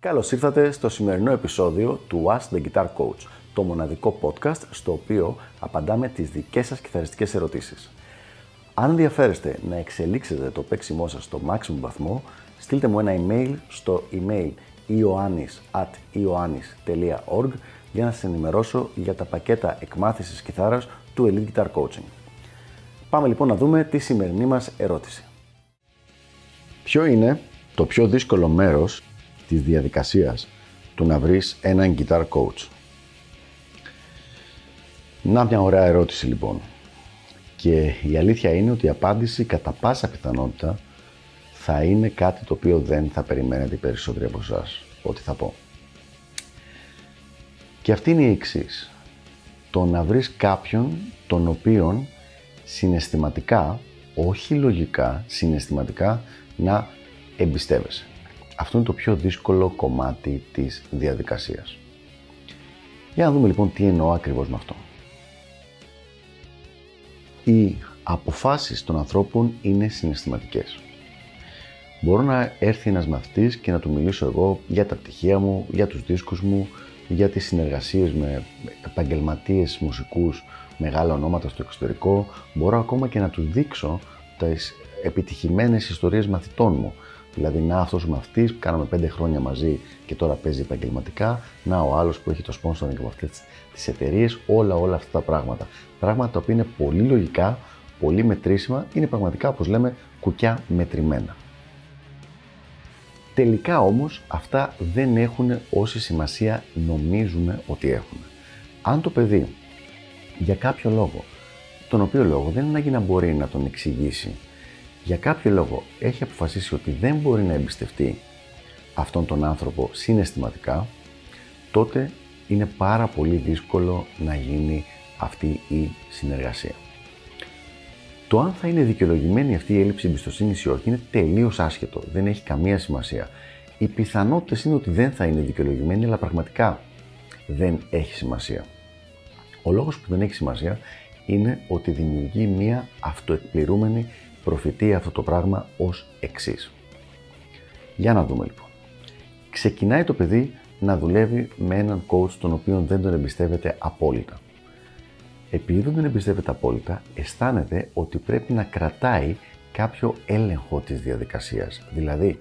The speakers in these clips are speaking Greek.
Καλώς ήρθατε στο σημερινό επεισόδιο του Ask the Guitar Coach, το μοναδικό podcast στο οποίο απαντάμε τις δικές σας κιθαριστικές ερωτήσεις. Αν ενδιαφέρεστε να εξελίξετε το παίξιμό σας στο maximum βαθμό, στείλτε μου ένα email στο email ioannis.ioannis.org για να σας ενημερώσω για τα πακέτα εκμάθησης κιθάρας του Elite Guitar Coaching. Πάμε λοιπόν να δούμε τη σημερινή μας ερώτηση. Ποιο είναι το πιο δύσκολο μέρος της διαδικασίας του να βρεις έναν guitar coach. Να μια ωραία ερώτηση λοιπόν. Και η αλήθεια είναι ότι η απάντηση κατά πάσα πιθανότητα θα είναι κάτι το οποίο δεν θα περιμένετε οι περισσότεροι από εσάς ότι θα πω. Και αυτή είναι η εξής. Το να βρεις κάποιον τον οποίον συναισθηματικά, όχι λογικά, συναισθηματικά να εμπιστεύεσαι. Αυτό είναι το πιο δύσκολο κομμάτι της διαδικασίας. Για να δούμε λοιπόν τι εννοώ ακριβώς με αυτό. Οι αποφάσεις των ανθρώπων είναι συναισθηματικές. Μπορώ να έρθει ένας μαθητής και να του μιλήσω εγώ για τα πτυχία μου, για τους δίσκους μου, για τις συνεργασίες με επαγγελματίες μουσικούς, μεγάλα ονόματα στο εξωτερικό. Μπορώ ακόμα και να του δείξω τις επιτυχημένες ιστορίες μαθητών μου, Δηλαδή, να αυτός ο μαθητής που κάναμε πέντε χρόνια μαζί και τώρα παίζει επαγγελματικά. Να ο άλλος που έχει το sponsoring από αυτές τις εταιρείες. Όλα, όλα αυτά τα πράγματα. Πράγματα τα οποία είναι πολύ λογικά, πολύ μετρήσιμα. Είναι πραγματικά, όπως λέμε, κουκιά μετρημένα. Τελικά όμως αυτά δεν έχουν όση σημασία νομίζουμε ότι έχουν. Αν το παιδί για κάποιο λόγο, τον οποίο λόγο δεν είναι να μπορεί να τον εξηγήσει για κάποιο λόγο έχει αποφασίσει ότι δεν μπορεί να εμπιστευτεί αυτόν τον άνθρωπο συναισθηματικά, τότε είναι πάρα πολύ δύσκολο να γίνει αυτή η συνεργασία. Το αν θα είναι δικαιολογημένη αυτή η έλλειψη εμπιστοσύνη ή όχι είναι τελείως άσχετο. Δεν έχει καμία σημασία. Οι πιθανότητες είναι ότι δεν θα είναι δικαιολογημένη, αλλά πραγματικά δεν έχει σημασία. Ο λόγος που δεν έχει σημασία είναι ότι δημιουργεί μία αυτοεκπληρούμενη προφητεί αυτό το πράγμα ως εξής. Για να δούμε λοιπόν. Ξεκινάει το παιδί να δουλεύει με έναν coach τον οποίο δεν τον εμπιστεύεται απόλυτα. Επειδή δεν τον εμπιστεύεται απόλυτα, αισθάνεται ότι πρέπει να κρατάει κάποιο έλεγχο της διαδικασίας. Δηλαδή,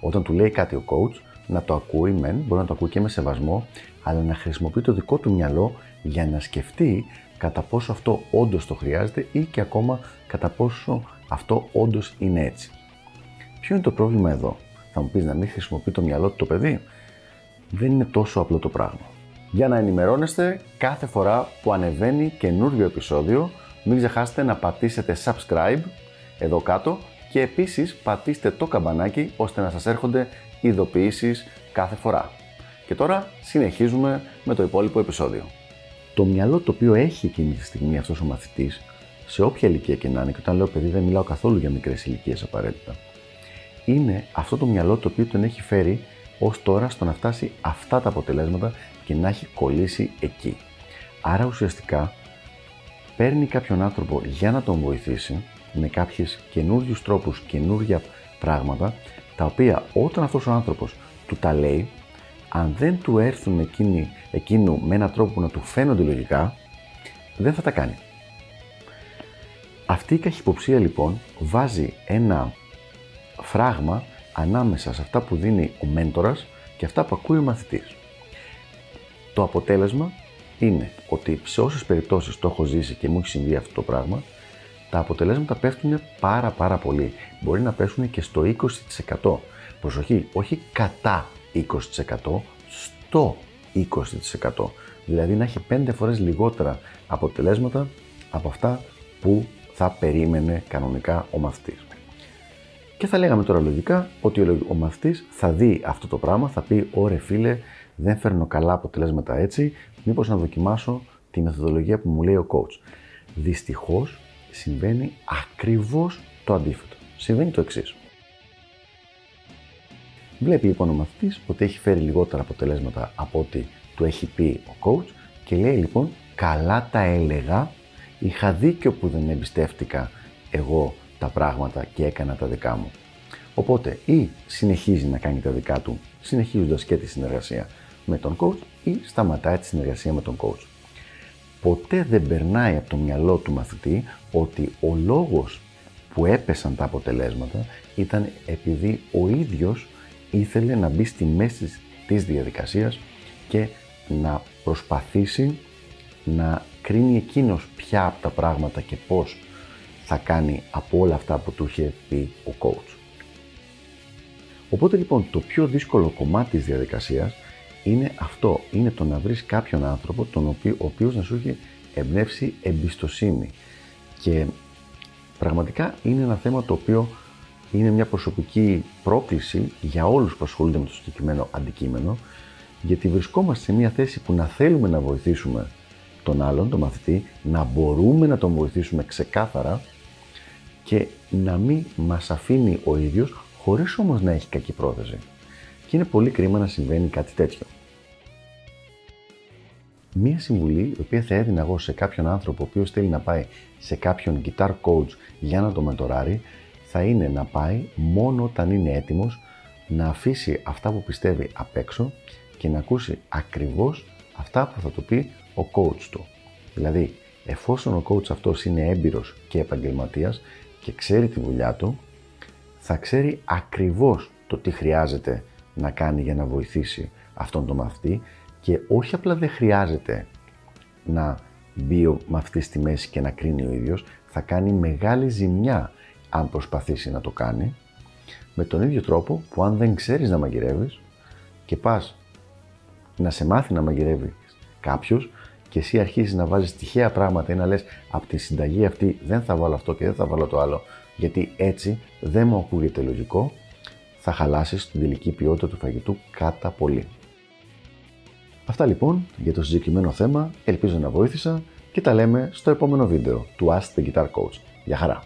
όταν του λέει κάτι ο coach, να το ακούει μεν, μπορεί να το ακούει και με σεβασμό, αλλά να χρησιμοποιεί το δικό του μυαλό για να σκεφτεί κατά πόσο αυτό όντως το χρειάζεται ή και ακόμα κατά πόσο αυτό όντως είναι έτσι. Ποιο είναι το πρόβλημα εδώ, θα μου πεις να μην χρησιμοποιεί το μυαλό του το παιδί; Δεν είναι τόσο απλό το πράγμα. Για να ενημερώνεστε κάθε φορά που ανεβαίνει καινούριο επεισόδιο, μην ξεχάσετε να πατήσετε subscribe εδώ κάτω και επίσης πατήστε το καμπανάκι ώστε να σας έρχονται ειδοποιήσεις κάθε φορά. Και τώρα συνεχίζουμε με το υπόλοιπο επεισόδιο. Το μυαλό το οποίο έχει εκείνη τη στιγμή αυτός ο μαθητής σε όποια ηλικία και να είναι, και όταν λέω παιδί δεν μιλάω καθόλου για μικρές ηλικίες απαραίτητα, είναι αυτό το μυαλό το οποίο τον έχει φέρει ως τώρα στο να φτάσει αυτά τα αποτελέσματα και να έχει κολλήσει εκεί. Άρα ουσιαστικά παίρνει κάποιον άνθρωπο για να τον βοηθήσει με κάποιες καινούριους τρόπους, καινούργια πράγματα, τα οποία όταν αυτός ο άνθρωπος του τα λέει, αν δεν του έρθουν εκείνοι, εκείνου με έναν τρόπο που να του φαίνονται λογικά, δεν θα τα κάνει. Αυτή η καχυποψία λοιπόν βάζει ένα φράγμα ανάμεσα σε αυτά που δίνει ο μέντορας και αυτά που ακούει ο μαθητής. Το αποτέλεσμα είναι ότι σε όσες περιπτώσεις το έχω ζήσει και μου έχει συμβεί αυτό το πράγμα, τα αποτελέσματα πέφτουν πάρα πάρα πολύ. Μπορεί να πέσουν και στο 20%. Προσοχή, όχι κατά 20%, στο 20%. Δηλαδή να έχει 5 φορές λιγότερα αποτελέσματα από αυτά που θα περίμενε κανονικά ο μαθητής. Και θα λέγαμε τώρα λογικά ότι ο μαθητής θα δει αυτό το πράγμα, θα πει «Ωρε φίλε, δεν φέρνω καλά αποτελέσματα έτσι, μήπως να δοκιμάσω τη μεθοδολογία που μου λέει ο coach». Δυστυχώς συμβαίνει ακριβώς το αντίθετο. Συμβαίνει το εξής. Βλέπει λοιπόν ο μαθητής ότι έχει φέρει λιγότερα αποτελέσματα από ό,τι του έχει πει ο coach και λέει λοιπόν «Καλά τα έλεγα Είχα δίκιο που δεν εμπιστεύτηκα εγώ τα πράγματα και έκανα τα δικά μου. Οπότε ή συνεχίζει να κάνει τα δικά του, συνεχίζοντας και τη συνεργασία με τον coach ή σταματάει τη συνεργασία με τον coach. Ποτέ δεν περνάει από το μυαλό του μαθητή ότι ο λόγος που έπεσαν τα αποτελέσματα ήταν επειδή ο ίδιος ήθελε να μπει στη μέση της διαδικασίας και να προσπαθήσει να κρίνει εκείνος ποια από τα πράγματα και πώς θα κάνει από όλα αυτά που του είχε πει ο coach. Οπότε λοιπόν το πιο δύσκολο κομμάτι της διαδικασίας είναι αυτό, είναι το να βρεις κάποιον άνθρωπο τον οποίο, ο οποίος να σου έχει εμπνεύσει εμπιστοσύνη και πραγματικά είναι ένα θέμα το οποίο είναι μια προσωπική πρόκληση για όλους που ασχολούνται με το συγκεκριμένο αντικείμενο γιατί βρισκόμαστε σε μια θέση που να θέλουμε να βοηθήσουμε τον άλλον, τον μαθητή, να μπορούμε να τον βοηθήσουμε ξεκάθαρα και να μην μας αφήνει ο ίδιος χωρίς όμως να έχει κακή πρόθεση. Και είναι πολύ κρίμα να συμβαίνει κάτι τέτοιο. Μία συμβουλή, η οποία θα έδινα εγώ σε κάποιον άνθρωπο ο οποίος θέλει να πάει σε κάποιον guitar coach για να το μεντοράρει, θα είναι να πάει μόνο όταν είναι έτοιμος να αφήσει αυτά που πιστεύει απ' έξω και να ακούσει ακριβώς αυτά που θα του πει ο coach του. Δηλαδή, εφόσον ο coach αυτός είναι έμπειρος και επαγγελματίας και ξέρει τη δουλειά του, θα ξέρει ακριβώς το τι χρειάζεται να κάνει για να βοηθήσει αυτόν τον μαθητή και όχι απλά δεν χρειάζεται να μπει ο μαθητής στη μέση και να κρίνει ο ίδιος, θα κάνει μεγάλη ζημιά αν προσπαθήσει να το κάνει, με τον ίδιο τρόπο που αν δεν ξέρεις να μαγειρεύεις και πας να σε μάθει να μαγειρεύεις κάποιος και εσύ αρχίζεις να βάζεις τυχαία πράγματα ή να λες από τη συνταγή αυτή δεν θα βάλω αυτό και δεν θα βάλω το άλλο γιατί έτσι δεν μου ακούγεται λογικό, θα χαλάσεις την τελική ποιότητα του φαγητού κατά πολύ. Αυτά λοιπόν για το συγκεκριμένο θέμα, ελπίζω να βοήθησα και τα λέμε στο επόμενο βίντεο του Ask the Guitar Coach. Γεια χαρά!